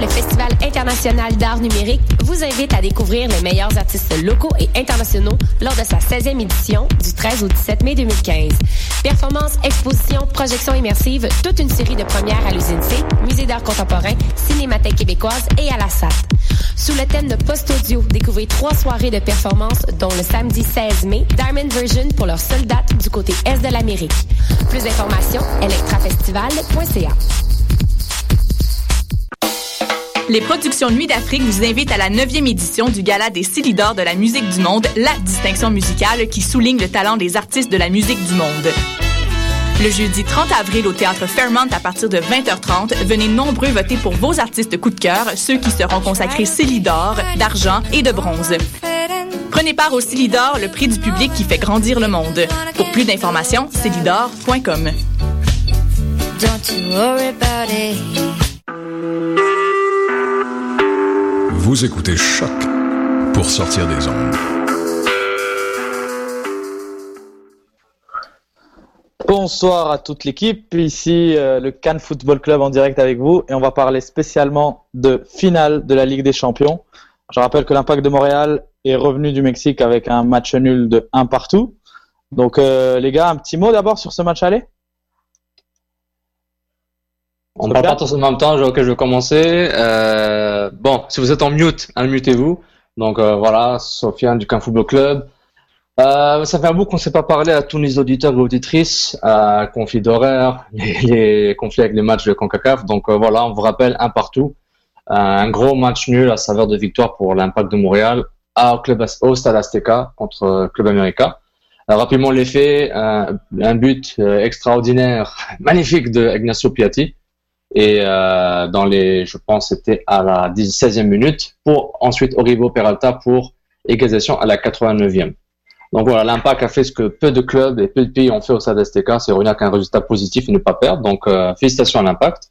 Le Festival international d'art numérique, vous invite à découvrir les meilleurs artistes locaux et internationaux lors de sa 16e édition du 13 au 17 mai 2015. Performances, expositions, projections immersives, toute une série de premières à l'usine C, Musée d'art contemporain, Cinémathèque québécoise et à la SAT. Sous le thème de post-audio, découvrez trois soirées de performances, dont le samedi 16 mai, Diamond Version pour leurs soldats du côté est de l'Amérique. Plus d'informations, electrafestival.ca. Les productions Nuit d'Afrique vous invitent à la 9e édition du Gala des Silidors de la musique du monde, la distinction musicale qui souligne le talent des artistes de la musique du monde. Le jeudi 30 avril au théâtre Fairmont à partir de 20h30, venez nombreux voter pour vos artistes coup de cœur, ceux qui seront consacrés Célidor, d'argent et de bronze. Prenez part au Célidor, le prix du public qui fait grandir le monde. Pour plus d'informations, célidor.com. Vous écoutez Choc pour sortir des ondes. Bonsoir à toute l'équipe, ici euh, le Cannes Football Club en direct avec vous et on va parler spécialement de finale de la Ligue des Champions. Je rappelle que l'Impact de Montréal est revenu du Mexique avec un match nul de 1 partout. Donc euh, les gars, un petit mot d'abord sur ce match aller? On parle pas tous en même temps, ok, je vais commencer. Euh, bon, si vous êtes en mute, unmutez-vous. Donc euh, voilà, Sofiane du Camp Football Club. Euh, ça fait un bout qu'on ne s'est pas parlé à tous les auditeurs et auditrices, à conflits d'horaire, les, les conflits avec les matchs de CONCACAF. Donc euh, voilà, on vous rappelle un partout. Euh, un gros match nul à saveur de victoire pour l'Impact de Montréal à, au, club, au Stade Azteca contre euh, Club América. Rapidement les faits, un, but euh, extraordinaire, magnifique de Ignacio Piatti et euh, dans les, je pense, c'était à la 16e minute, pour ensuite Oribo Peralta pour égalisation à la 89e. Donc voilà, l'impact a fait ce que peu de clubs et peu de pays ont fait au Stade STK, c'est revenir avec un résultat positif et ne pas perdre. Donc euh, félicitations à l'impact.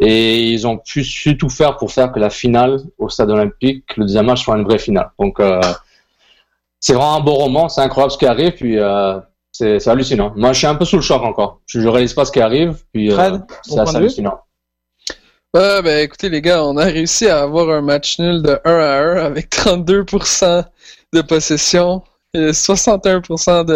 Et ils ont pu, su tout faire pour faire que la finale au Stade Olympique, le deuxième match, soit une vraie finale. Donc euh, c'est vraiment un beau roman, c'est incroyable ce qui arrive, puis euh, c'est hallucinant. Moi, je suis un peu sous le choc encore. Je ne réalise pas ce qui arrive, puis c'est assez hallucinant. Ouais, ben écoutez les gars, on a réussi à avoir un match nul de 1 à 1 avec 32% de possession et 61%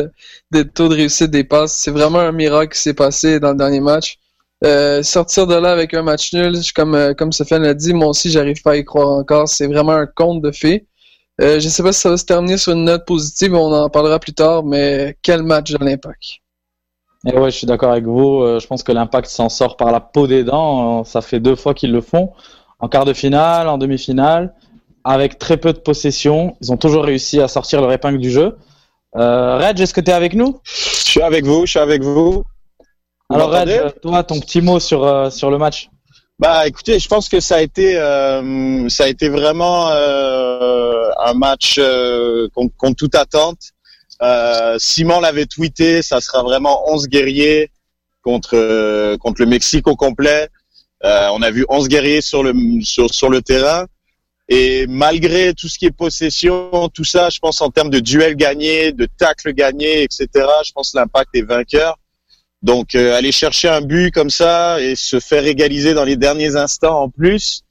de, taux de réussite des passes. C'est vraiment un miracle qui s'est passé dans le dernier match. Euh, sortir de là avec un match nul, comme, euh, comme l'a dit, moi aussi j'arrive pas à y croire encore. C'est vraiment un conte de fées. Euh, je sais pas si ça va se terminer sur une note positive, on en parlera plus tard, mais quel match de l'impact. Et ouais, je suis d'accord avec vous. Euh, je pense que l'impact s'en sort par la peau des dents. Ça fait deux fois qu'ils le font. En quart de finale, en demi-finale, avec très peu de possession. Ils ont toujours réussi à sortir leur épingle du jeu. Euh, Reg, est-ce que tu es avec nous? Je suis avec vous, je suis avec vous. Alors Reg, toi, ton petit mot sur, euh, sur le match Bah, écoutez, je pense que ça a été, euh, ça a été vraiment euh, un match contre, contre toute attente. Euh, Simon l'avait tweeté, ça sera vraiment 11 guerriers contre euh, contre le Mexique au complet. Euh, on a vu 11 guerriers sur le sur sur le terrain. Et malgré tout ce qui est possession, tout ça, je pense en termes de duel gagné, de tacle gagné, etc. Je pense l'impact est vainqueur. Donc euh, aller chercher un but comme ça et se faire égaliser dans les derniers instants en plus,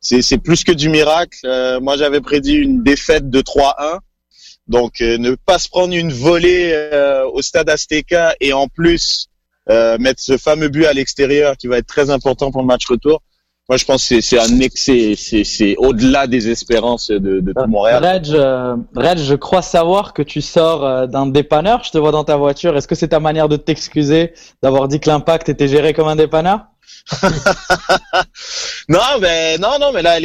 c'est c'est plus que du miracle. Euh, moi j'avais prédit une défaite de 3-1. Donc euh, ne pas se prendre une volée euh, au stade Azteca et en plus euh, mettre ce fameux but à l'extérieur qui va être très important pour le match retour. Moi je pense que c'est- c'est un excès, c'est c'est au-delà des espérances de, de tout Montréal. Reg, euh, Reg, je crois savoir que tu sors d'un dépanneur. Je te vois dans ta voiture. Est-ce que c'est ta manière de t'excuser d'avoir dit que l'impact était géré comme un dépanneur? Non, ben non, non, mais là,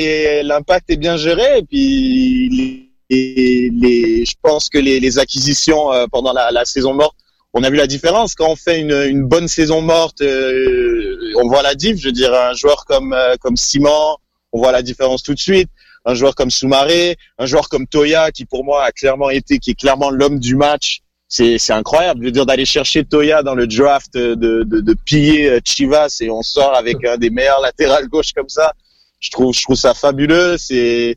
l'impact est bien géré. Et puis, les, les- je pense que les, les acquisitions euh, pendant la, la saison morte, on a vu la différence. Quand on fait une, une bonne saison morte, euh, on voit la diff. Je veux dire, un joueur comme euh, comme Simon, on voit la différence tout de suite. un joueur comme Soumaré, un joueur comme Toya qui pour moi a clairement été, qui est clairement l'homme du match. C'est c'est incroyable. Je veux dire d'aller chercher Toya dans le draft, de, de, de piller euh, Chivas et on sort avec un des meilleurs latérales gauche comme ça. Je trouve je trouve ça fabuleux. C'est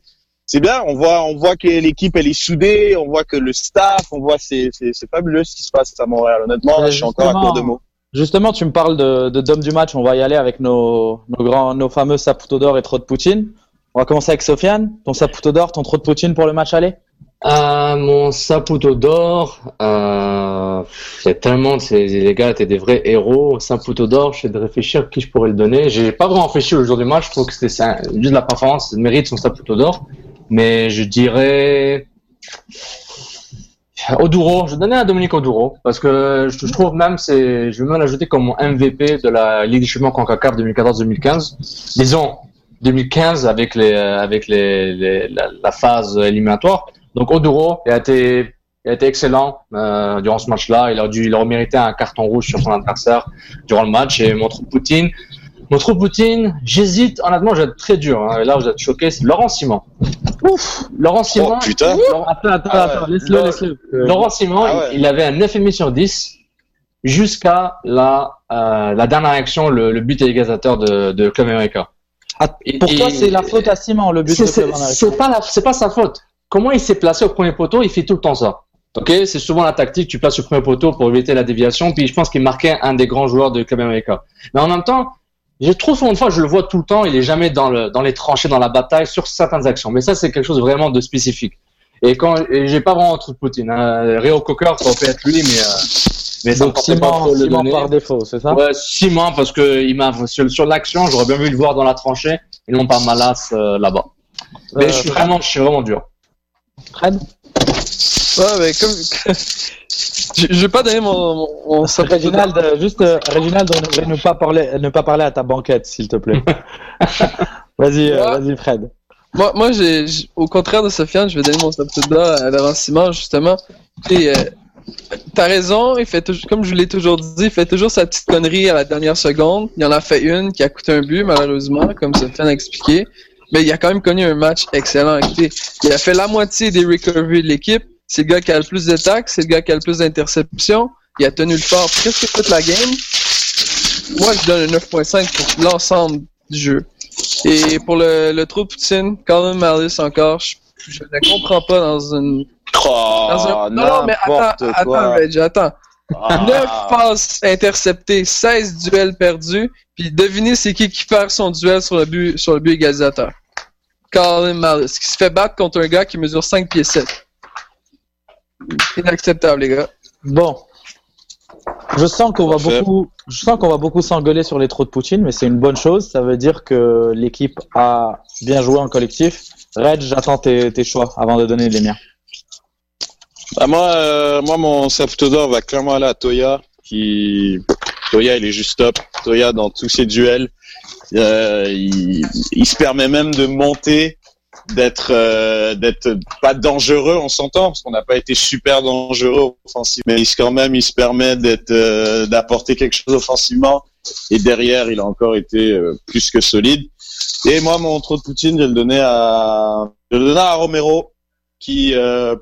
c'est bien. On voit, on voit que l'équipe elle est soudée. On voit que le staff, on voit c'est c'est fabuleux ce qui se passe à Montréal. Honnêtement, je suis encore à court de mots. Justement, tu me parles de, de d'homme du match. On va y aller avec nos, nos grands, nos fameux Saputo d'or et trop de Poutine. On va commencer avec Sofiane. Ton Saputo d'or, ton trop de Poutine pour le match aller? Euh, Mon Saputo d'or, euh, il y a tellement de ces les gars étaient des vrais héros. Saputo d'or, je de réfléchir qui je pourrais le donner. J'ai pas vraiment réfléchi au jour du match. Je trouve que c'était juste la performance, le mérite son Saputo d'or. Mais je dirais Oduro, je donnais à Dominique Oduro parce que je, trouve même c'est, je vais même l'ajouter comme mon MVP de la Ligue des Champions CONCACAF 2014-2015. Disons 2015 avec les avec les, la, phase éliminatoire. Donc Oduro a été a été excellent euh, durant ce match-là. Il a dû il a mérité un carton rouge sur son adversaire durant le match et montre Poutine notre Poutine, j'hésite, honnêtement, je vais être très dur. Hein, là, vous êtes choqué, c'est Laurent Simon. Ouf Laurent Simon. Oh, putain Attends, attends, ah attends, laisse-le, laisse-le. Laurent Simon, ah il, avait un 9,5 sur 10 jusqu'à la, euh, la dernière action, le, but égalisateur de, de Club America. Ah, pour toi, c'est la faute à Simon, le but de Club America C'est pas, c'est pas sa faute. Comment il s'est placé au premier poteau Il fait tout le temps ça. Ok, c'est souvent la tactique. Tu places au premier poteau pour éviter la déviation. Puis je pense qu'il marquait un des grands joueurs de Club America. Mais en même temps, j'ai trop souvent de fois, je le vois tout le temps, il est jamais dans, le, dans les tranchées, dans la bataille, sur certaines actions. Mais ça, c'est quelque chose vraiment de spécifique. Et quand j'ai pas vraiment trop de Poutine. Hein. Réo Cocker, ça peut être lui, mais euh, mais ça Donc Simon, Simon par défaut, c'est ça? Ouais, Simon parce que il m'a sur, sur l'action, j'aurais bien vu le voir dans la tranchée, et non pas Malas euh, là-bas. Mais euh, je suis vraiment, je suis vraiment dur. Fred? Ouais, mais comme je, je vais pas donner mon, mon, mon Réginald, juste euh, Réginald, ne pas parler, ne pas parler à ta banquette, s'il te plaît. vas-y, euh, vas-y, Fred. Moi, moi, j'ai, au contraire de Sofiane, je vais donner mon là à Laurent Simon, justement. Et, euh, T'as raison, il fait comme je l'ai toujours dit, il fait toujours sa petite connerie à la dernière seconde. Il en a fait une qui a coûté un but, malheureusement, comme Sofiane a expliqué. Mais il a quand même connu un match excellent. il a fait la moitié des recoveries de l'équipe. C'est le gars qui a le plus de taxes, c'est le gars qui a le plus d'interceptions. Il a tenu le fort presque toute la game. Moi, je donne un 9.5 pour l'ensemble du jeu. Et pour le, le trou de Poutine, Colin Malice encore, je, ne comprends pas dans une... Oh, Non, non, mais attends, attends, Reg, attends. 9 ah. passes interceptées, 16 duels perdus, puis devinez c'est qui qui perd son duel sur le but, sur le but égalisateur. Colin Malice, qui se fait battre contre un gars qui mesure 5 pieds 7. Inacceptable, les gars. Bon. Je sens qu'on va beaucoup, je sens qu'on va beaucoup s'engueuler sur les trous de Poutine, mais c'est une bonne chose. Ça veut dire que l'équipe a bien joué en collectif. Red, j'attends tes, tes, choix avant de donner les miens. Bah moi, euh, moi, mon d'or va clairement aller à Toya, qui Toya, il est juste top. Toya dans tous ses duels, euh, il, il, se permet même de monter d'être euh, d'être pas dangereux, on s'entend parce qu'on n'a pas été super dangereux offensivement, mais il, quand même il se permet d'être euh, d'apporter quelque chose offensivement et derrière il a encore été euh, plus que solide. Et moi mon trop de Poutine, je le donnais à je le donnais à Romero qui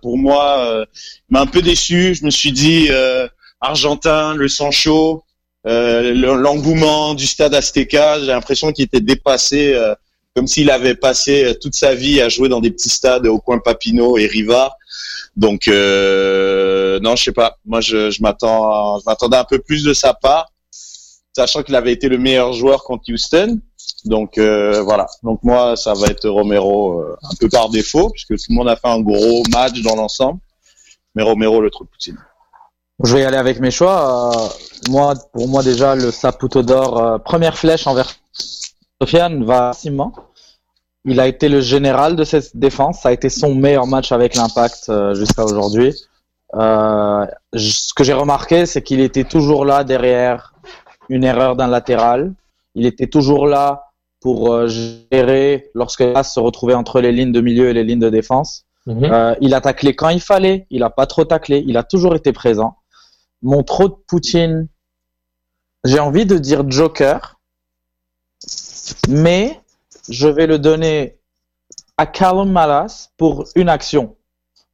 pour moi m'a un peu déçu. Je me suis dit argentin, le sang chaud, l'engouement du stade Azteca, j'ai l'impression qu'il était dépassé comme s'il avait passé euh, toute sa vie à jouer dans des petits stades au coin Papineau et Rivard. Donc euh, non, je sais pas. Moi, je, m'attendais un peu plus de sa part, sachant qu'il avait été le meilleur joueur contre Houston. Donc euh, voilà. Donc moi, ça va être Romero un peu par défaut, puisque tout le monde a fait un gros match dans l'ensemble. Mais Romero le truc Poutine. Je vais y aller avec mes choix. Moi, pour moi déjà, le Saputo d'or, première flèche envers Sofiane va Simon. Il a été le général de cette défense. Ça a été son meilleur match avec l'impact euh, jusqu'à aujourd'hui. Euh, ce que j'ai remarqué, c'est qu'il était toujours là derrière une erreur d'un latéral. Il était toujours là pour euh, gérer lorsque la se retrouvait entre les lignes de milieu et les lignes de défense. Mhm. il a taclé quand il fallait. Il a pas trop taclé. Il a toujours été présent. Mon trop de Poutine, j'ai envie de dire Joker mais je vais le donner à Callum Malas pour une action.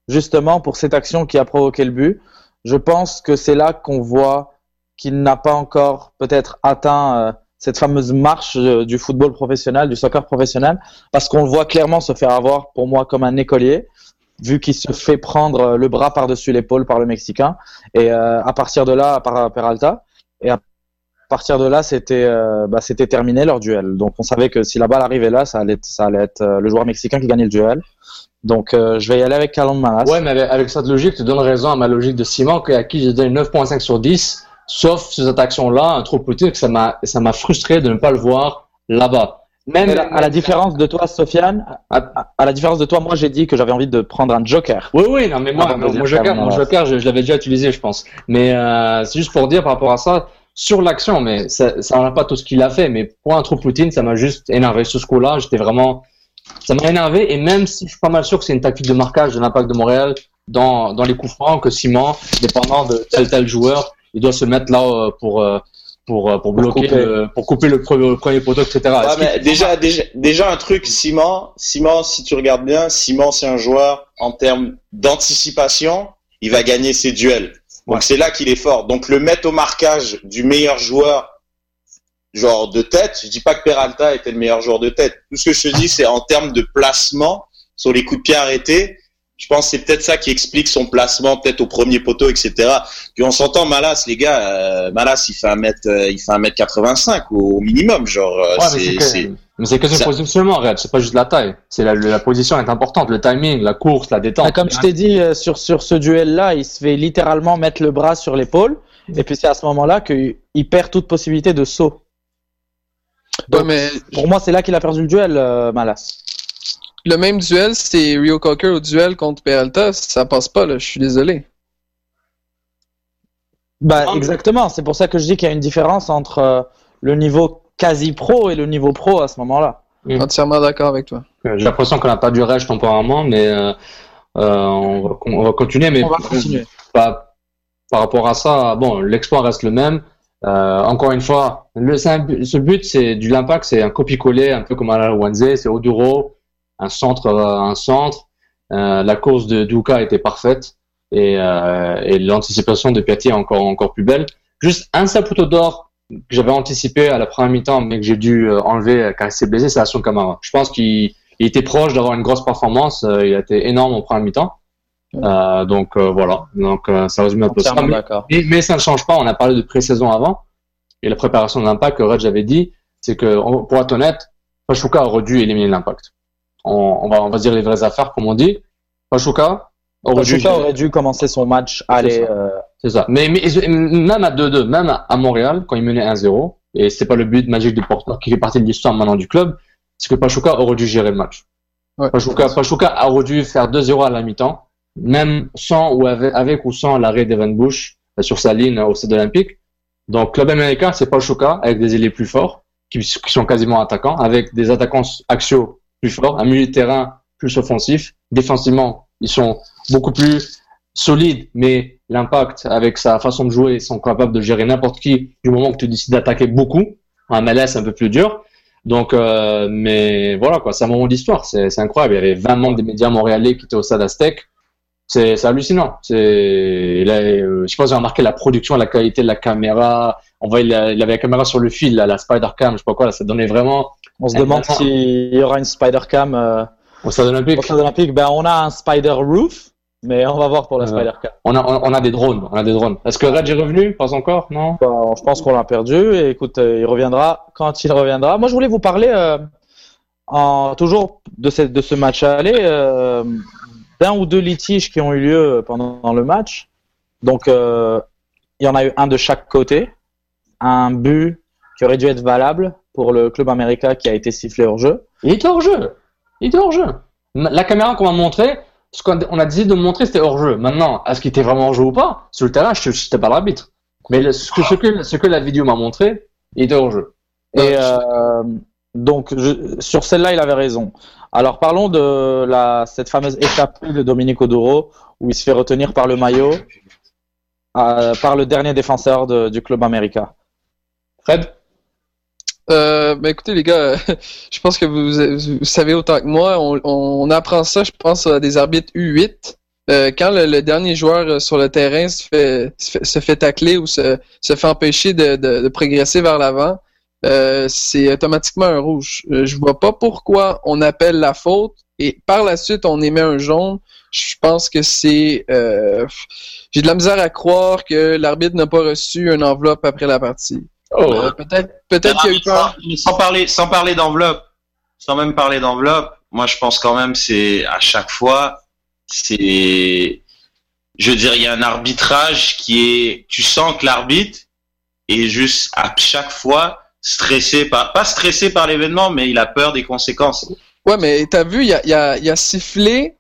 Justement, pour cette action qui a provoqué le but. Je pense que c'est là qu'on voit qu'il n'a pas encore peut-être atteint euh, cette fameuse marche euh, du football professionnel, du soccer professionnel, parce qu'on le voit clairement se faire avoir pour moi comme un écolier, vu qu'il se fait prendre euh, le bras par-dessus l'épaule par le Mexicain. Et à partir de là, par Peralta, et partir de là, c'était bah, c'était terminé leur duel. Donc on savait que si la balle arrivait là, ça allait, ça allait être le joueur mexicain qui gagnait le duel. Donc je vais y aller avec Calum Manas. Ouais, mais avec, avec, cette logique, tu donnes raison à ma logique de Simon, à qui j'ai donné 9.5 sur 10 Sauf sur cette action-là, un trop petit, que ça m'a, ça m'a frustré de ne pas le voir là-bas. Même à la différence de toi, Sofiane, à, la différence de toi, moi j'ai dit que j'avais envie de prendre un joker. Oui, oui, non, mais moi, mon, joker, mon joker, je, l'avais déjà utilisé, je pense. Mais euh, c'est juste pour dire par rapport à ça, sur l'action, mais ça, ça n'a pas tout ce qu'il a fait. Mais pour un trop Poutine, ça m'a juste énervé. Sur ce coup-là, j'étais vraiment, ça m'a énervé. Et même si je suis pas mal sûr que c'est une tactique de marquage de l'impact de Montréal dans dans les coups francs, que Simon, dépendant de tel tel joueur, il doit se mettre là euh, pour euh, pour euh, pour bloquer pour couper le, pour couper le premier, premier poteau etc ouais, mais déjà déjà déjà un truc Simon Simon si tu regardes bien Simon c'est un joueur en termes d'anticipation il va gagner ses duels donc c'est là qu'il est fort. Donc le mettre au marquage du meilleur joueur genre de tête je dis pas que Peralta était le meilleur joueur de tête. Tout ce que je te dis c'est en termes de placement sur les coups de pied arrêtés je pense que c'est peut-être ça qui explique son placement, peut-être au premier poteau, etc. Puis on s'entend, Malas, les gars, euh, Malas, il fait un mètre, euh, il fait un mètre 85 au, minimum, genre. Euh, ouais, c'est, mais c'est que ce positionnement, Red. C'est pas juste la taille. C'est la, la, position est importante, le timing, la course, la détente. comme je t'ai dit sur sur ce duel-là, il se fait littéralement mettre le bras sur l'épaule, et puis c'est à ce moment-là qu'il perd toute possibilité de saut. mais... Pour moi, c'est là qu'il a perdu le duel, Malas le même duel, c'est Rio Cocker au duel contre Peralta, ça passe pas, là, je suis désolé. Bah, exactement, c'est pour ça que je dis qu'il y a une différence entre euh, le niveau quasi pro et le niveau pro à ce moment-là. Mm. Entièrement d'accord avec toi. J'ai l'impression qu'on n'a pas du rage temporairement, mais euh, euh, on, va, continuer. Mais on va continuer. Par, par rapport à ça, bon, l'exploit reste le même. encore une fois, le, ce but, c'est du l'impact, c'est un copier-coller, un peu comme à la Wanze, c'est Oduro, un centre, euh, un centre. Euh, la course de Duka était parfaite et, euh, et l'anticipation de Piatti est encore encore plus belle. Juste un saputo d'or que j'avais anticipé à la première mi-temps, mais que j'ai dû enlever car il s'est blessé, c'est Asson Kamara. Je pense qu'il était proche d'avoir une grosse performance. il a été énorme en première mi-temps. Euh, donc voilà, donc ça résume un peu ça. Mais, mais, ça ne change pas. On a parlé de pré-saison avant et la préparation de l'impact que Red j'avais dit, c'est que pour être honnête, Pachuca aurait dû éliminer l'impact on, va, on va dire les vraies affaires, comme on dit. Pachuca aurait, dû, aurait dû commencer son match aller. C'est ça. Euh, mais, mais, même à 2-2, même à Montréal, quand il menait 1-0, et c'est pas le but magique de Porter qui fait partie de l'histoire maintenant du club, c'est que Pachuca aurait dû gérer le match. Ouais, Pachuca, Pachuca aurait dû faire 2-0 à la mi-temps, même sans ou avec, avec ou sans l'arrêt d'Evan Bush euh, sur sa ligne au stade olympique. Donc, club américain, c'est Pachuca avec des ailiers plus forts, qui, qui sont quasiment attaquants, avec des attaquants axiaux plus fort, un milieu de terrain plus offensif. Défensivement, ils sont beaucoup plus solides, mais l'impact avec sa façon de jouer, ils sont capables de gérer n'importe qui du moment que tu décides d'attaquer beaucoup. Un MLS un peu plus dur. Donc, euh, mais voilà quoi, c'est un moment d'histoire, c'est incroyable. Il y avait 20 membres des médias montréalais qui étaient au stade Aztec. C'est hallucinant. C'est, euh, je pense que j'ai remarqué la production, la qualité de la caméra. On voit, il, avait la caméra sur le fil, la Spider Cam, je sais pas quoi. Là, ça donnait vraiment on se demande s'il y aura une Spider Cam euh, au stade olympique. Au stade olympique, ben on a un Spider Roof, mais on va voir pour la Spider Cam. On a, on a des drones, on a des drones. Est-ce que Red est revenu? Pas encore, non? Bah, Je pense qu'on l'a perdu. Et écoute, euh, il reviendra quand il reviendra. Moi, je voulais vous parler euh, en, toujours de, cette, de ce match à aller, d'un ou deux litiges qui ont eu lieu pendant le match. Donc, il y en a eu un de chaque côté, un but qui aurait dû être valable pour le club américain qui a été sifflé hors jeu. Il était hors jeu. Il était hors jeu. La caméra qu'on m'a montré, ce qu'on a décidé de montrer, c'était hors jeu. Maintenant, est-ce qu'il était vraiment hors jeu ou pas? Sur le terrain, je n'étais pas l'arbitre. Mais ce, que, ce, que, ce que la vidéo m'a montré, il était hors jeu. Et euh, donc, sur celle-là, il avait raison. Alors, parlons de la, cette fameuse étape de Dominique Odoro, où il se fait retenir par le maillot, euh, par le dernier défenseur du club américain. Fred? Euh, ben écoutez les gars, je pense que vous, savez autant que moi, on, on, apprend ça, je pense, à des arbitres U8. Euh, quand le, dernier joueur euh, sur le terrain se fait, se fait, tacler ou se, se fait empêcher de, de, de progresser vers l'avant, euh, c'est automatiquement un rouge. Euh, je vois pas pourquoi on appelle la faute et par la suite on émet un jaune. Je pense que c'est euh, j'ai de la misère à croire que l'arbitre n'a pas reçu une enveloppe après la partie. Oh. Euh, peut-être, peut-être qu'il y a eu peur. Sans parler, sans parler d'enveloppe, sans même parler d'enveloppe, moi je pense quand même c'est à chaque fois, c'est, je veux dire, il y a un arbitrage qui est, tu sens que l'arbitre est juste à chaque fois stressé par, pas stressé par l'événement, mais il a peur des conséquences. Ouais, mais t'as vu, il y a, y, a, y a sifflé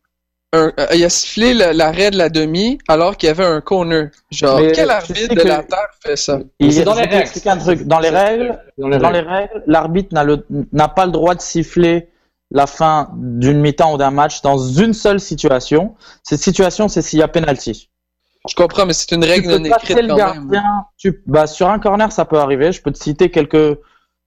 un, euh, il a sifflé l'arrêt de la demi alors qu'il y avait un corner. Genre, quel arbitre de la Terre fait ça? Il dans les règles. Un truc. Dans les règles, dans les règles, l'arbitre n'a pas le droit de siffler la fin d'une mi-temps ou d'un match dans une seule situation. Cette situation, c'est s'il y a penalty. Je comprends, mais c'est une règle non écrite quand gardien, Tu, bah, sur un corner, ça peut arriver. Je peux te citer quelques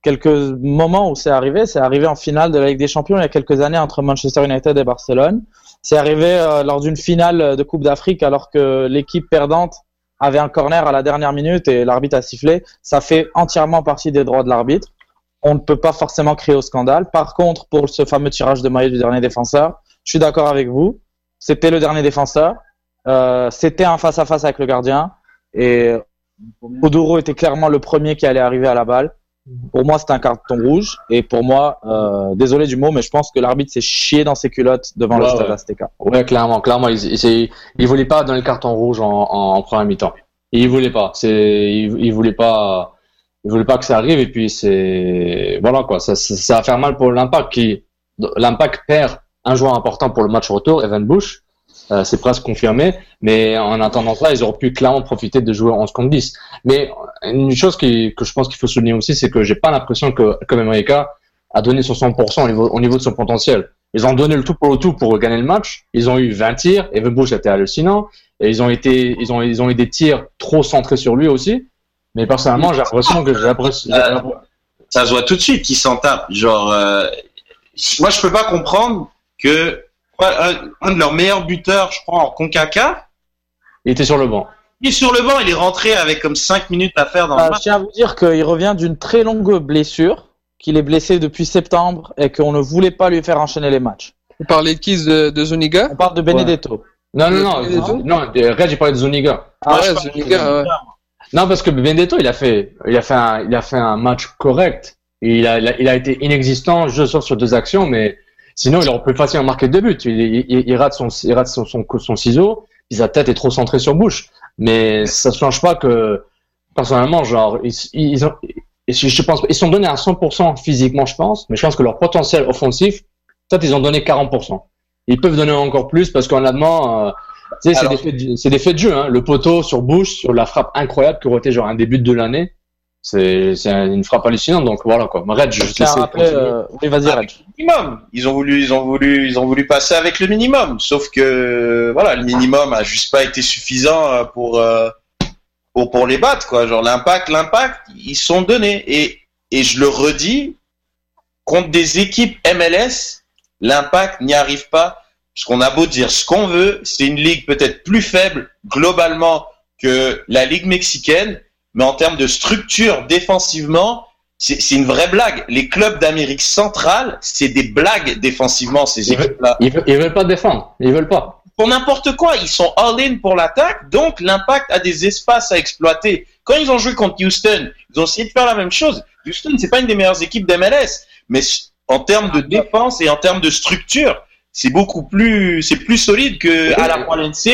quelques moments où c'est arrivé. C'est arrivé en finale de la Ligue des Champions il y a quelques années entre Manchester United et Barcelone. C'est arrivé euh, lors d'une finale de Coupe d'Afrique alors que l'équipe perdante avait un corner à la dernière minute et l'arbitre a sifflé. Ça fait entièrement partie des droits de l'arbitre. On ne peut pas forcément créer au scandale. Par contre, pour ce fameux tirage de maillot du dernier défenseur, je suis d'accord avec vous. C'était le dernier défenseur. Euh, c'était un face à face avec le gardien et Odoro était clairement le premier qui allait arriver à la balle. Pour moi, c'est un carton rouge. Et pour moi, euh, désolé du mot, mais je pense que l'arbitre s'est chié dans ses culottes devant le Stade Azteca. Ouais, clairement, clairement, il, il, il, voulait pas donner le carton rouge en, en, première mi-temps. Il voulait pas. C'est, il, il, voulait pas. Il voulait pas que ça arrive. Et puis c'est, voilà quoi. Ça, ça, va faire mal pour l'Impact qui, l'Impact perd un joueur important pour le match retour, Evan Bush. Euh, c'est presque confirmé. Mais en attendant ça, ils auraient pu clairement profiter de jouer en contre 10. Mais une chose qui, que je pense qu'il faut souligner aussi, c'est que j'ai pas l'impression que comme America a donné son 100% au niveau, au niveau de son potentiel. Ils ont donné le tout pour le tout pour gagner le match. Ils ont eu 20 tirs. Evan Bush était hallucinant. Et ils ont été, ils ont, ils ont eu des tirs trop centrés sur lui aussi. Mais personnellement, j'ai l'impression que j'ai. Euh, ça se voit tout de suite qu'ils s'en tapent. Genre, euh, moi, je peux pas comprendre que un, de leurs meilleurs buteurs, je crois, en Concacaf. Il était sur le banc. Il est sur le banc, il est rentré avec comme 5 minutes à faire dans le ah, match. Je tiens à vous dire qu'il revient d'une très longue blessure, qu'il est blessé depuis septembre et qu'on ne voulait pas lui faire enchaîner les matchs. Vous parlez de qui de, Zuniga On parle de Benedetto. Non, non, non, non, non, Red, j'ai parlé de Zuniga. Ah, ouais, Zuniga, ouais. Non, parce que Benedetto, il a fait, il a fait un, il a fait un match correct. Il a, il a, été inexistant, je sauf sur deux actions, mais Sinon, il aurait pu facilement marquer deux buts. Il, rate son, il rate son, son, ciseau, puis sa tête est trop centrée sur bouche. Mais ça ne change pas que, personnellement, genre, ils, ils, ont, je pense, ils sont donnés à 100% physiquement, je pense, mais je pense que leur potentiel offensif, peut-être ils ont donné 40%. Ils peuvent donner encore plus parce qu'en allemand, euh, c'est des, faits de, des faits de jeu. Hein. Le poteau sur bouche, sur la frappe incroyable qui aurait été genre un début de l'année c'est une frappe hallucinante donc voilà quoi. Red je euh, oui vas-y Red minimum. Ils ont voulu ils ont voulu ils ont voulu passer avec le minimum. Sauf que voilà le minimum a juste pas été suffisant euh, pour euh, pour, pour les battre quoi. Genre l'impact l'impact ils sont donnés. Et et je le redis contre des équipes MLS l'impact n'y arrive pas. Parce qu'on a beau dire ce qu'on veut c'est une ligue peut-être plus faible globalement que la ligue mexicaine mais en termes de structure défensivement, c'est une vraie blague. Les clubs d'Amérique centrale, c'est des blagues défensivement, ces équipes-là. Ils, veulent, veulent pas défendre. Ils veulent pas. Pour n'importe quoi. Ils sont all-in pour l'attaque. Donc, l'impact a des espaces à exploiter. Quand ils ont joué contre Houston, ils ont essayé de faire la même chose. Houston, c'est pas une des meilleures équipes d'MLS. Mais en termes de défense et en termes de structure, c'est beaucoup plus, c'est plus solide que à la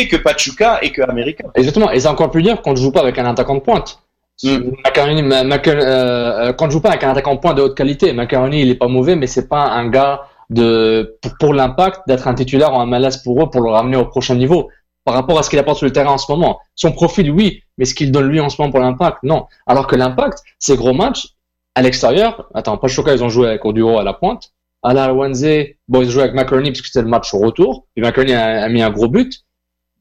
que Pachuca et que América. Exactement. Et c'est encore plus dire qu'on ne joue pas avec un attaquant de pointe. Mm. Macaroni, euh, euh, quand je joue pas avec un attaquant point de haute qualité, Macaroni il est pas mauvais, mais c'est pas un gars de pour, l'impact d'être un titulaire un malaise pour eux pour le ramener au prochain niveau. Par rapport à ce qu'il apporte sur le terrain en ce moment, son profil oui, mais ce qu'il donne lui en ce moment pour l'impact, non. Alors que l'impact, ces gros matchs à l'extérieur, attends, pas Choca, ils ont joué avec Oduro à la pointe. À la Wednesday, bon, ils ont joué avec Macaroni parce que c'était le match au retour. Puis Macaroni a mis un gros but.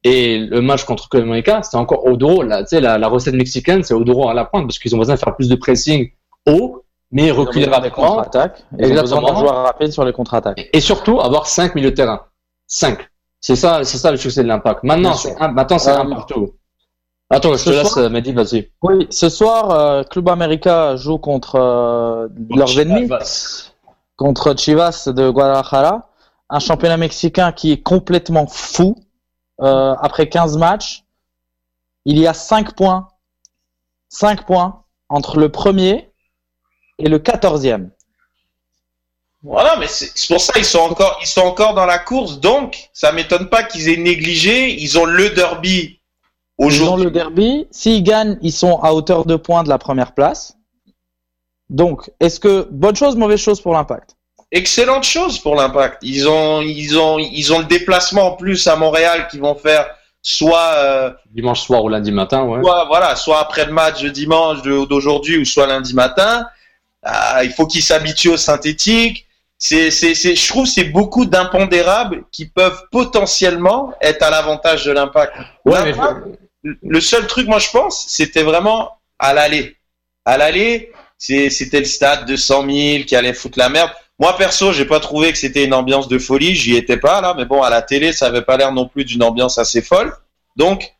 Et le match contre Costa c'était encore Odoro. La, la, la recette mexicaine, c'est Odoro à la pointe parce qu'ils ont besoin de faire plus de pressing haut mais reculer rapidement. Contre-attaque. Ils ont besoin d'un joueur rapide sur les contre-attaques. Et surtout, avoir 5 milieux de terrain. 5. C'est ça, c'est ça le succès de l'impact. Maintenant, c'est un, maintenant, c'est un partout. Attends, je te laisse, soir... Mehdi, vas-y. Oui, ce soir, euh, Club América joue contre euh, leurs ennemis, contre Chivas de Guadalajara, un championnat mexicain qui est complètement fou. Euh, après 15 matchs, il y a 5 points, 5 points entre le premier et le 14e. Voilà, mais c'est pour ça ils sont encore ils sont encore dans la course, donc ça m'étonne pas qu'ils aient négligé. Ils ont le derby ils ont le derby. S'ils gagnent, ils sont à hauteur de points de la première place. Donc, est-ce que bonne chose, mauvaise chose pour l'impact? Excellente chose pour l'impact. Ils ont, ils ont, ils ont le déplacement en plus à Montréal qu'ils vont faire soit euh, dimanche soir ou lundi matin, ouais. Soit, voilà, soit après le match de dimanche d'aujourd'hui ou soit lundi matin. Ah, il faut qu'ils s'habituent au synthétique. C'est, c'est, c'est, je trouve, c'est beaucoup d'impondérables qui peuvent potentiellement être à l'avantage de l'impact. Ouais, le seul truc, moi, je pense, c'était vraiment à l'aller. À l'aller, c'était le stade de 100 000 qui allait foutre la merde. Moi, perso, j'ai pas trouvé que c'était une ambiance de folie. J'y étais pas, là. Mais bon, à la télé, ça avait pas l'air non plus d'une ambiance assez folle. Donc,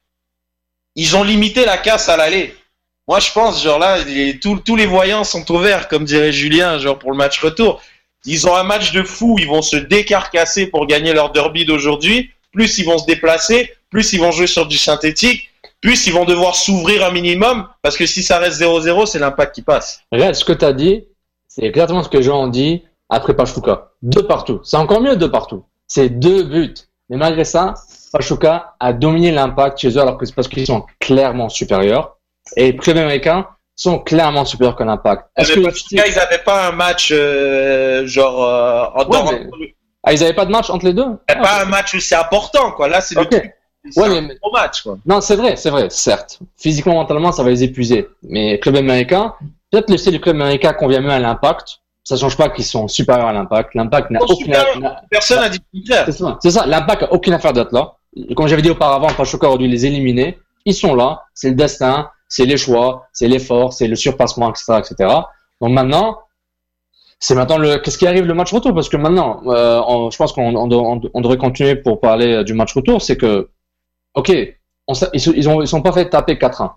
ils ont limité la casse à l'aller. Moi, je pense, genre là, tous les voyants sont ouverts, comme dirait Julien, genre pour le match retour. Ils ont un match de fou, ils vont se décarcasser pour gagner leur derby d'aujourd'hui. Plus ils vont se déplacer, plus ils vont jouer sur du synthétique plus ils vont devoir s'ouvrir un minimum, parce que si ça reste 0-0, c'est l'impact qui passe. Regarde, ce que tu as dit, c'est exactement ce que Jean dit après Pachuca. Deux partout. C'est encore mieux deux partout. C'est deux buts. Mais malgré ça, Pachuca a dominé l'impact chez eux alors que c'est parce qu'ils sont clairement supérieurs. Et les clubs américains sont clairement supérieurs que l'impact. Est-ce que Pachuca, ils n'avaient pas un match euh, genre euh, en ouais, Ah, ils n'avaient pas de match entre les deux Pas un match aussi important, quoi. Là, c'est le truc Ouais, mais... match, quoi. Non, c'est vrai, c'est vrai, certes. Physiquement, mentalement, ça va les épuiser. Mais club américain, peut-être le style du club américain convient mieux à l'impact. Ça change pas qu'ils sont supérieurs à l'impact. L'impact n'a aucune. Personne n'a dit C'est ça. L'impact n'a aucune affaire d'être là. Comme j'avais dit auparavant, Pachuca aurait dû les éliminer. Ils sont là. C'est le destin, c'est les choix, c'est l'effort, c'est le surpassement, etc., etc. Donc maintenant, c'est maintenant le qu'est-ce qui arrive le match retour? Parce que maintenant, euh, je pense qu'on on, devrait continuer pour parler du match retour. C'est que ok, ils, ont, ils sont pas fait taper 4-1.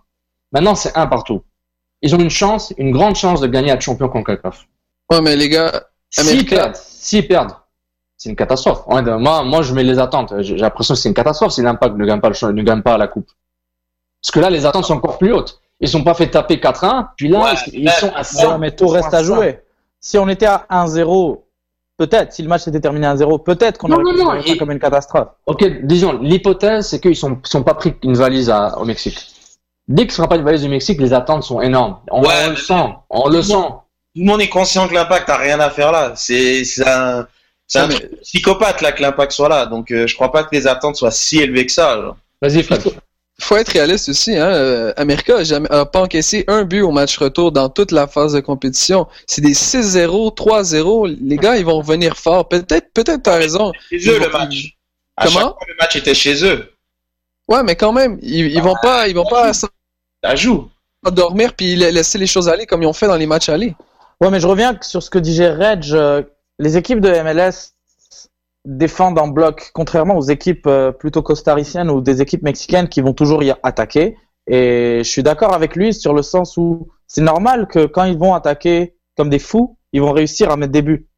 Maintenant, c'est un partout. Ils ont une chance, une grande chance de gagner à champion CONCACAF. Ouais, mais les gars, s'ils perdent, s'ils perdent, c'est une catastrophe. moi, moi, je mets les attentes. J'ai l'impression que c'est une catastrophe si l'impact ne gagne pas ne gagne pas la coupe. Parce que là, les attentes sont encore plus hautes. Ils sont pas fait taper 4-1, puis là, ils, sont à 100. mais tout reste à jouer. Si on était à 1-0 Peut-être, si le match s'était terminé à 0, peut-être qu'on aurait pu ça comme une catastrophe. Ok, disons, l'hypothèse, c'est qu'ils sont, sont pas pris une valise à, au Mexique. Dès qu'ils ne sera pas une valise du Mexique, les attentes sont énormes. On, le sent, on le sent. Tout le monde est conscient que l'impact a rien à faire là. C'est un, un psychopathe là que l'impact soit là. Donc, euh, je crois pas que les attentes soient si élevées que ça. Vas-y, Fred faut être réaliste aussi. Hein? Euh, America n'a pas encaissé un but au match retour dans toute la phase de compétition. C'est des 6-0, 3-0. Les gars, ils vont revenir fort. Peut-être, peut-être, t'as raison. Chez eux, le match. Comment? le match était chez eux. Ouais, mais quand même, ils, vont pas, ils vont pas. Ça joue. Dormir puis laisser les choses aller comme ils ont fait dans les matchs aller. Ouais, mais je reviens sur ce que disait Reg. Euh, les équipes de MLS défendent en bloc, contrairement aux équipes euh, plutôt costariciennes ou des équipes mexicaines qui vont toujours y attaquer. Et je suis d'accord avec lui sur le sens où c'est normal que quand ils vont attaquer comme des fous, ils vont réussir à mettre des buts.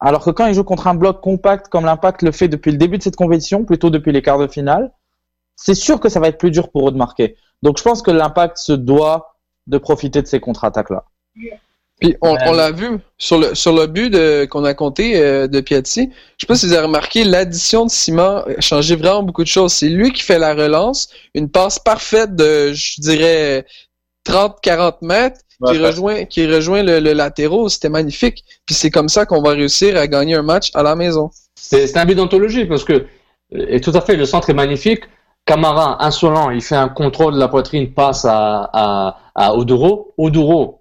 Alors que quand ils jouent contre un bloc compact comme l'Impact le fait depuis le début de cette compétition, plutôt depuis les quarts de finale, c'est sûr que ça va être plus dur pour eux de marquer. Donc je pense que l'Impact se doit de profiter de ces contre-attaques-là. Puis on, on l'a vu sur le sur le but qu'on a compté euh, de Piatti. Je sais pas si vous avez remarqué, l'addition de Simon a changé vraiment beaucoup de choses. C'est lui qui fait la relance, une passe parfaite de, je dirais, 30-40 mètres, qui rejoint qui rejoint le, le latéraux. C'était magnifique. Puis c'est comme ça qu'on va réussir à gagner un match à la maison. C'est un but d'anthologie parce que et tout à fait le centre est magnifique. Camara, insolent, il fait un contrôle de la poitrine, passe à, à, à Oduro. Oduro,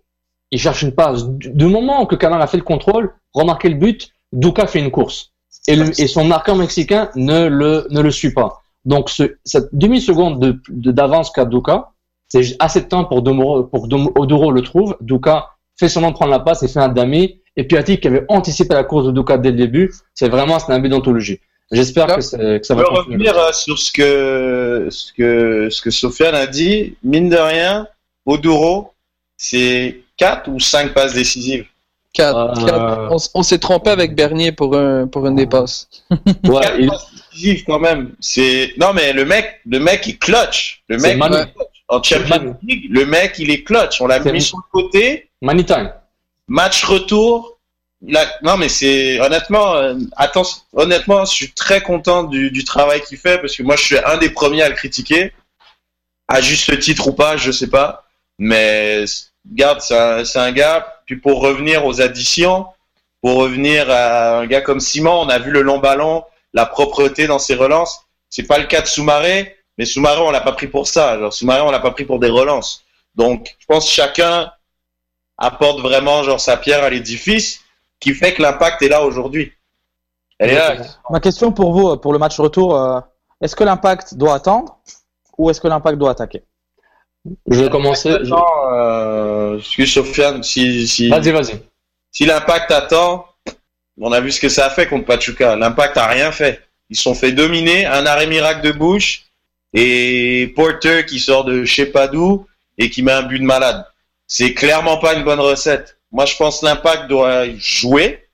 il cherche une passe. Du moment que Camara a fait le contrôle, remarquez le but, Duca fait une course. Et, et son marqueur mexicain ne le, ne le suit pas. Donc ce, cette demi-seconde d'avance de, qu'a Duca, c'est assez de temps pour, Domoro, pour Oduro le trouve. Duca fait seulement prendre la passe et fait un dami. Et Piatti qui avait anticipé la course de Ducat dès le début, c'est vraiment un but d'anthologie. J'espère que, que, ça va. Je revenir euh, sur ce que ce que ce que Sofiane a dit. Mine de rien, Oduro, c'est 4 ou 5 passes décisives? 4. Euh... On, s'est trompé avec Bernier pour un pour une des passes. ouais, il... passes décisives quand même. C'est non mais le mec le mec il clutch. Le mec en Champions League, le mec il est clutch. On l'a mis sur le côté. Money time. Match retour, non, mais c'est honnêtement, euh, attends, honnêtement, je suis très content du, du travail qu'il fait parce que moi, je suis un des premiers à le critiquer, à juste titre ou pas, je sais pas. Mais garde, c'est un, gars. Puis pour revenir aux additions, pour revenir à un gars comme Simon, on a vu le long ballon, la propreté dans ses relances. C'est pas le cas de Soumaré, mais Soumaré, on l'a pas pris pour ça. Genre Soumaré, on l'a pas pris pour des relances. Donc, je pense que chacun apporte vraiment genre sa pierre à l'édifice qui fait que l'impact est là aujourd'hui. Ma question pour vous, pour le match retour, euh, est-ce que l'impact doit attendre ou est-ce que l'impact doit attaquer? Je vais commencer. Euh, excuse Sofiane, si, si, vas-y, vas-y. Si l'impact attend, on a vu ce que ça a fait contre Pachuca. L'impact a rien fait. Ils sont fait dominer, un arrêt miracle de bouche et Porter qui sort de je sais pas d'où et qui met un but de malade. C'est clairement pas une bonne recette. Moi, je pense l'impact doit jouer,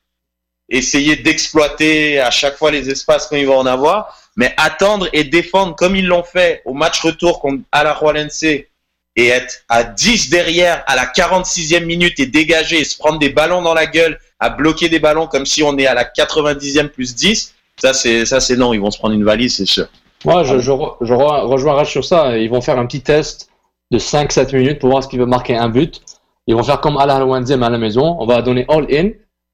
essayer d'exploiter à chaque fois les espaces quand il va en avoir, mais attendre et défendre comme ils l'ont fait au match retour contre Alajuelense et être à 10 derrière à la 46e minute et dégager et se prendre des ballons dans la gueule, à bloquer des ballons comme si on est à la 90e plus 10, ça c'est ça c'est non, ils vont se prendre une valise, c'est sûr. Moi, je, je, je rejoins sur ça. Ils vont faire un petit test de 5-7 minutes pour voir ce qu'il veut marquer un but. Ils vont faire comme Al Wenzem à la maison. On va donner all-in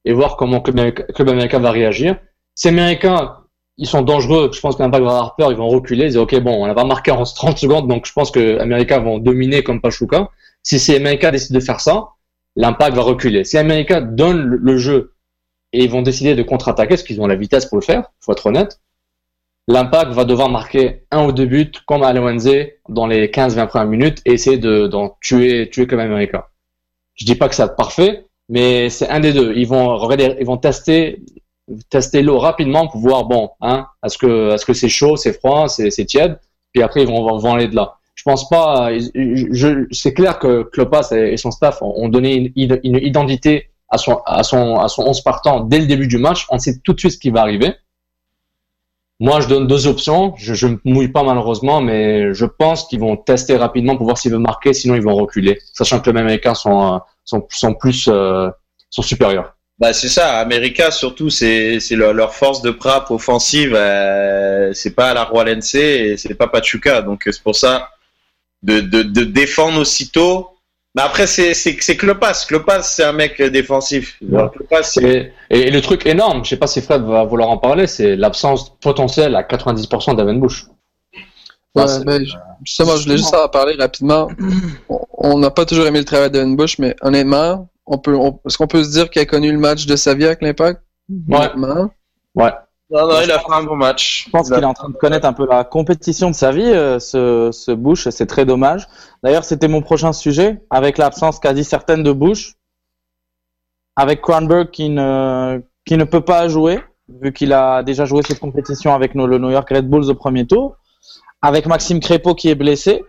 et voir comment le club américain va réagir. Ces Américains, ils sont dangereux. Je pense l'impact va avoir peur. Ils vont reculer. Ils disent, OK, bon, on va marquer en 30 secondes. Donc, je pense que Américains vont dominer comme Pachuca. Si ces Américains décident de faire ça, l'impact va reculer. Si les Américains donnent le jeu et ils vont décider de contre-attaquer, parce qu'ils ont la vitesse pour le faire, faut être honnête, l'impact va devoir marquer un ou deux buts comme à dans les 15-20 premières minutes et essayer de, tuer, tuer comme Américain. Je dis pas que c'est parfait, mais c'est un des deux. Ils vont ils vont tester tester l'eau rapidement pour voir bon, hein, est-ce que est-ce que c'est chaud, c'est froid, c'est c'est tiède, puis après ils vont, vont aller de là. Je pense pas. Je, c'est clair que Klopas et son staff ont donné une, une identité à son à son à son 11 partant dès le début du match. On sait tout de suite ce qui va arriver. Moi, je donne deux options. Je ne mouille pas malheureusement, mais je pense qu'ils vont tester rapidement pour voir s'ils veulent marquer, sinon ils vont reculer, sachant que les Américains sont, euh, sont, sont plus euh, sont supérieurs. Bah c'est ça, América surtout c'est c'est leur, force de frappe offensive, euh, c'est pas la Roalense et c'est pas Pachuca, donc c'est pour ça de, de, de défendre aussitôt mais après, c'est Klopas. Klopas, c'est un mec défensif. et, et, le truc énorme, je sais pas si Fred va vouloir en parler, c'est l'absence potentielle à 90% d'Aven Bush. Ouais, mais justement, je voulais juste en parler rapidement. On n'a pas toujours aimé le travail d'Evan Bush, mais honnêtement, on peut, est-ce qu'on peut se dire qu'il a connu le match de Savia avec l'Impact? Ouais. Ouais. Non, non, il a fait un bon match. Je pense qu'il est en train de connaître un peu la compétition de sa vie, euh, ce, ce Bush, c'est très dommage. D'ailleurs, c'était mon prochain sujet, avec l'absence quasi certaine de Bush, avec Kronberg qui ne, qui ne peut pas jouer, vu qu'il a déjà joué cette compétition avec le New York Red Bulls au premier tour, avec Maxime Crépeau qui est blessé,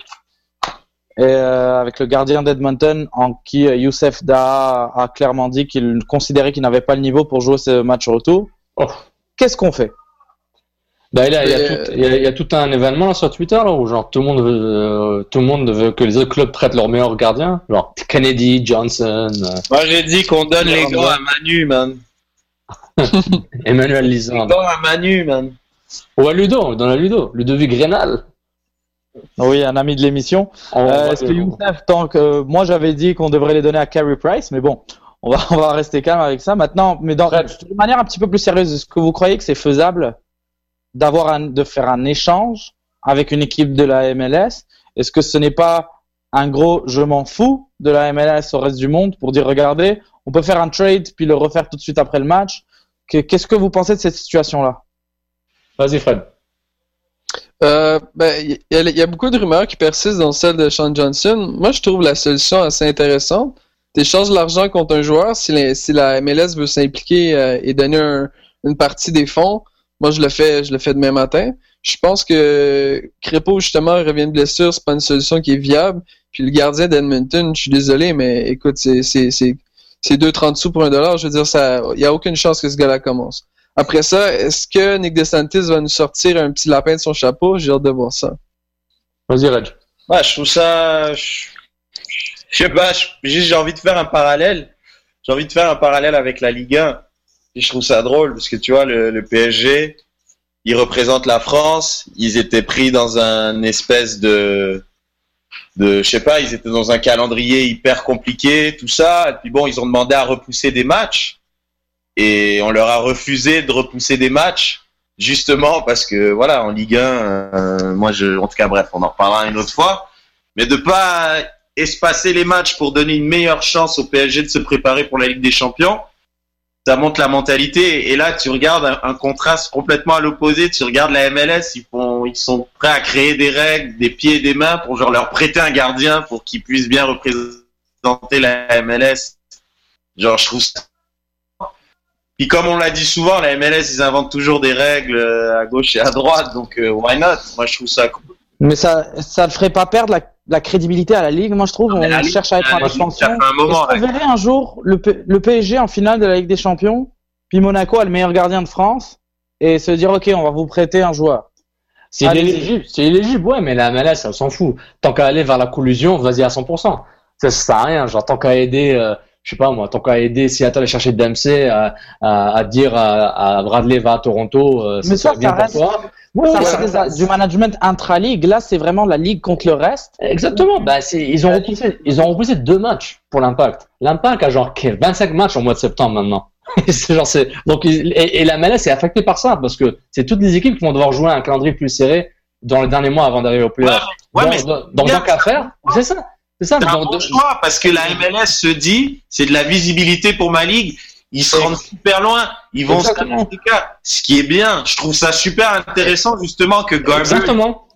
et euh, avec le gardien d'Edmonton en qui euh, Youssef Da a clairement dit qu'il considérait qu'il n'avait pas le niveau pour jouer ce match retour. Oh qu'est-ce qu'on fait? Bah, il, y a, tout, un événement là, sur Twitter là, où genre tout le monde veut, euh, tout le monde veut que les autres clubs prêtent leurs meilleurs gardiens, genre Kennedy, Johnson. Euh, Moi j'ai dit qu'on donne les gants à Manu, man. Emmanuel Lisand. Les gants à Manu, man. Ou à Ludo, dans la Ludo, Ludovic Grénal. Oui, un ami de l'émission. Euh, est-ce que Youssef, tant que moi j'avais dit qu'on devrait les donner à Carey Price, mais bon, on va, on va rester calme avec ça. Maintenant, mais dans, de manière un petit peu plus sérieuse, est-ce que vous croyez que c'est faisable d'avoir un, de faire un échange avec une équipe de la MLS Est-ce que ce n'est pas un gros je m'en fous de la MLS au reste du monde pour dire regardez, on peut faire un trade puis le refaire tout de suite après le match Qu'est-ce que vous pensez de cette situation-là? Vas-y Fred. Euh, ben, il y, a beaucoup de rumeurs qui persistent dans celle de Sean Johnson. Moi, je trouve la solution assez intéressante échanges l'argent contre un joueur si, la, MLS veut s'impliquer euh, et donner une partie des fonds. Moi, je le fais, je le fais demain matin. Je pense que Crépeau, justement, revient de blessure, c'est pas une solution qui est viable. Puis le gardien d'Edmonton, je suis désolé, mais écoute, c'est, c'est, c'est, c'est 2,30 sous pour un dollar. Je veux dire, il y a aucune chance que ce gars-là commence. Après ça, est-ce que Nick DeSantis va nous sortir un petit lapin de son chapeau? J'ai hâte de voir ça. Vas-y, Reg. Ouais, je trouve ça. Je, sais pas, j'ai envie de faire un parallèle. J'ai envie de faire un parallèle avec la Ligue 1. Et je trouve ça drôle parce que tu vois, le, le PSG, ils représentent la France. Ils étaient pris dans un espèce de. de je sais pas, ils étaient dans un calendrier hyper compliqué, tout ça. Et puis bon, ils ont demandé à repousser des matchs. Et on leur a refusé de repousser des matchs justement parce que voilà en Ligue 1 euh, moi je en tout cas bref on en reparlera une autre fois. Mais de pas espacer les matchs pour donner une meilleure chance au PSG de se préparer pour la Ligue des Champions ça montre la mentalité. Et là tu regardes un, contraste complètement à l'opposé. Tu regardes la MLS ils font ils sont prêts à créer des règles des pieds et des mains pour genre leur prêter un gardien pour qu'ils puissent bien représenter la MLS genre je trouve ça puis comme on l'a dit souvent, la MLS, ils inventent toujours des règles euh, à gauche et à droite, donc euh, why not? Moi, je trouve ça cool. Mais ça, ça ne ferait pas perdre la, crédibilité à la Ligue. Moi, je trouve, on cherche à être en expansion. On verrait un jour le, le PSG en finale de la Ligue des Champions, puis Monaco a le meilleur gardien de France, et se dire, ok, on va vous prêter un joueur. C'est illégible, c'est illégible, ouais, mais la MLS, elle s'en fout. Tant qu'à aller vers la collusion, vas-y à 100%. Ça, ça sert à rien. Genre, tant qu'à aider, euh, je sais pas moi, tant qu'à aider Seattle à chercher Dempsey, à, à, à dire à, à, Bradley va à Toronto, euh, mais ça, bien reste, pour toi. ça du management intra-ligue. Là, c'est vraiment la ligue contre le reste. Exactement. Bah, c'est, ils ont repoussé, ils ont repoussé deux matchs pour l'impact. L'impact a genre 25 matchs en mois de septembre maintenant. c'est genre, c'est, donc, et, et la MLS est affectée par ça parce que c'est toutes les équipes qui vont devoir jouer un calendrier plus serré dans les derniers mois avant d'arriver au playoff. Ouais, ouais, donc, donc, donc, qu'à faire, c'est ça. C'est ça, un bon choix parce que la MLS se dit, c'est de la visibilité pour ma ligue. Ils se rendent super loin, ils vont se ce qui est bien. Je trouve ça super intéressant justement que Garber. Exactement.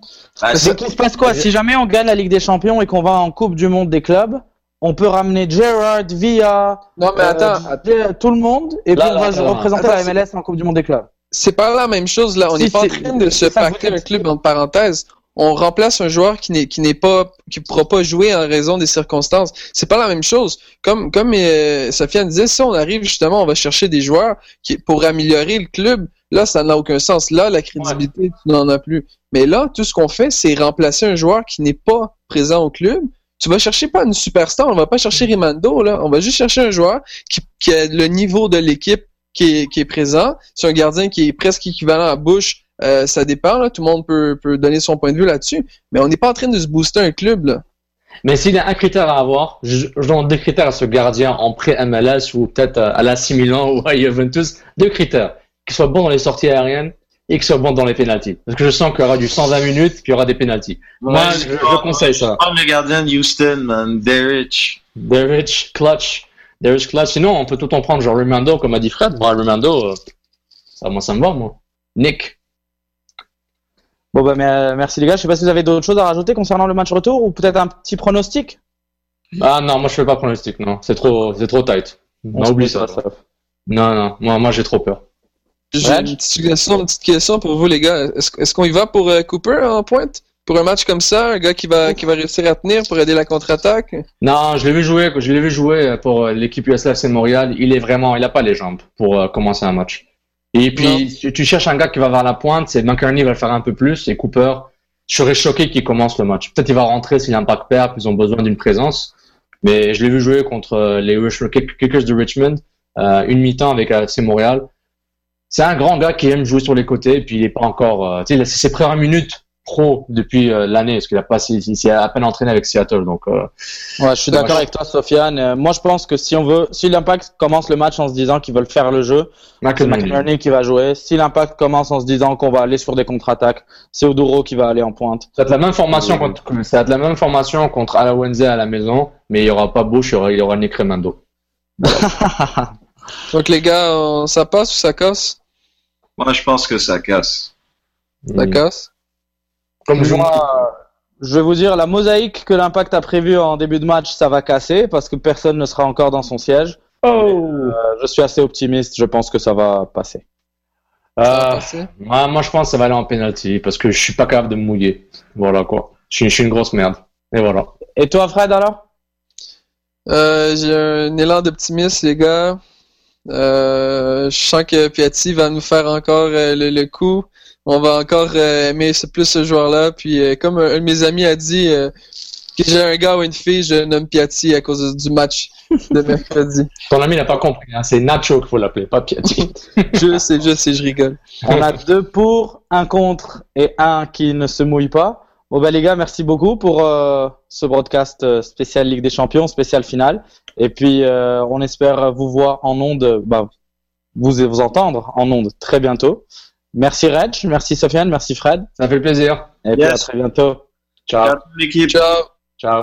Bah, ce qui se passe quoi? Si jamais on gagne la Ligue des Champions et qu'on va en Coupe du Monde des clubs, on peut ramener Gerard, Villa, non mais attends, euh, tout le monde et puis on va représenter la MLS en Coupe du Monde des clubs. C'est pas la même chose là. On n'est pas en train de se pacter un club en parenthèse on remplace un joueur qui n'est qui n'est pas qui pourra pas jouer en raison des circonstances. C'est pas la même chose. Comme comme euh, Sofiane disait, si on arrive justement, on va chercher des joueurs qui pour améliorer le club. Là, ça n'a aucun sens. Là, la crédibilité, tu n'en as plus. Mais là, tout ce qu'on fait, c'est remplacer un joueur qui n'est pas présent au club. Tu vas chercher pas une superstar, on va pas chercher Rimando, là. On va juste chercher un joueur qui, qui a le niveau de l'équipe qui est, qui est présent. C'est un gardien qui est presque équivalent à Bush euh, ça dépend, là, tout le monde peut, peut donner son point de vue là-dessus, mais on n'est pas en train de se booster un club. Là. Mais s'il y a un critère à avoir, je, donne deux critères à ce gardien en pré-MLS ou peut-être à la 6 Milan ou à Juventus. Deux critères. Qu'il soit bon dans les sorties aériennes et qu'il soit bon dans les pénalties. Parce que je sens qu'il y aura du 120 minutes qu'il y aura des pénalties. Moi, je, je, conseille ça. le gardien de Houston, man. Derrich. Derrich, clutch. Derrich, clutch. Sinon, on peut tout en prendre, genre Remando, comme a dit Fred. Bon, Remando, euh, ça, moi, ça me va, moi. Nick. Bon bah merci les gars. Je sais pas si vous avez d'autres choses à rajouter concernant le match retour ou peut-être un petit pronostic? Ah non, moi je fais pas pronostic, non. C'est trop, c'est trop tight. On oublie ça. Non, non, moi, moi j'ai trop peur. J'ai une petite question, pour vous les gars. Est-ce, qu'on y va pour euh, Cooper en pointe? Pour un match comme ça, un gars qui va qui va réussir à tenir pour aider la contre-attaque? Non, je l'ai vu jouer, je l'ai vu jouer pour l'équipe USLFC Montréal. Il est vraiment, il a pas les jambes pour euh, commencer un match. Et puis, si tu cherches un gars qui va vers la pointe, c'est McCarney va le faire un peu plus, et Cooper, je serais choqué qu'il commence le match. Peut-être il va rentrer s'il a un pack perd, ils ont besoin d'une présence. Mais je l'ai vu jouer contre les Kickers de Richmond, euh, une mi-temps avec AC Montréal. C'est un grand gars qui aime jouer sur les côtés, et puis il est pas encore, euh, tu sais, c'est ses premières minutes pro depuis euh, l'année, parce qu'il a pas, il, s'est à peine entraîné avec Seattle, donc. Euh, ouais, je suis d'accord avec toi, Sofiane. Euh, moi, je pense que si on veut, si l'Impact commence le match en se disant qu'ils veulent faire le jeu, c'est McInerney qui va jouer. Si l'Impact commence en se disant qu'on va aller sur des contre-attaques, c'est Oduro qui va aller en pointe. Ça va être la même formation contre, ça va être la même formation contre Alawenze à la maison, mais il y aura pas Bush, il y aura, il y aura Nick Remando. donc les gars, ça passe ou ça casse? Moi, je pense que ça casse. Ça casse? Comme moi, je vais vous dire, la mosaïque que l'Impact a prévue en début de match, ça va casser parce que personne ne sera encore dans son siège. Oh Euh, je suis assez optimiste, je pense que ça va passer. Euh, moi, moi, je pense que ça va aller en penalty parce que je suis pas capable de me mouiller. Voilà quoi. Je suis, je suis une grosse merde. Et voilà. Et toi, Fred, alors? Euh, j'ai un élan d'optimisme, les gars. Euh, je sens que Piatti va nous faire encore euh, le, le coup. On va encore euh, aimer ce- plus ce joueur-là. Puis, euh, comme un, un de mes amis a dit, euh, que j'ai un gars ou une fille, je nomme Piatti à cause du match de mercredi. Ton ami n'a pas compris. Hein. C'est Nacho qu'il faut l'appeler, pas Piatti. je sais, je sais, je rigole. On a deux pour, un contre et un qui ne se mouille pas. Bon bah les gars, merci beaucoup pour euh, ce broadcast euh, spécial Ligue des Champions, spécial finale. Et puis euh, on espère vous voir en ondes, bah, vous vous entendre en ondes très bientôt. Merci Reg, merci Sofiane, merci Fred. Ça fait plaisir. Et puis à très bientôt. Ciao. Ciao, l'équipe. Ciao. Ciao.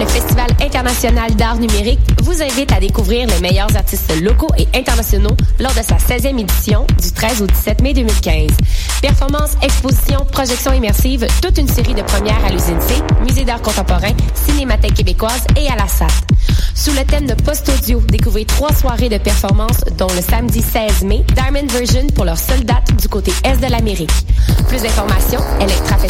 Le Festival international d'art numérique, vous invite à découvrir les meilleurs artistes locaux et internationaux lors de sa 16e édition du 13 au 17 mai 2015. Performances, expositions, projections immersives, toute une série de premières à l'usine C, Musée d'art contemporain, Cinémathèque québécoise et à la SAT. Sous le thème de post-audio, découvrez trois soirées de performances, dont le samedi 16 mai, Diamond Version pour leur seule date du côté est de l'Amérique. Plus d'informations, Electra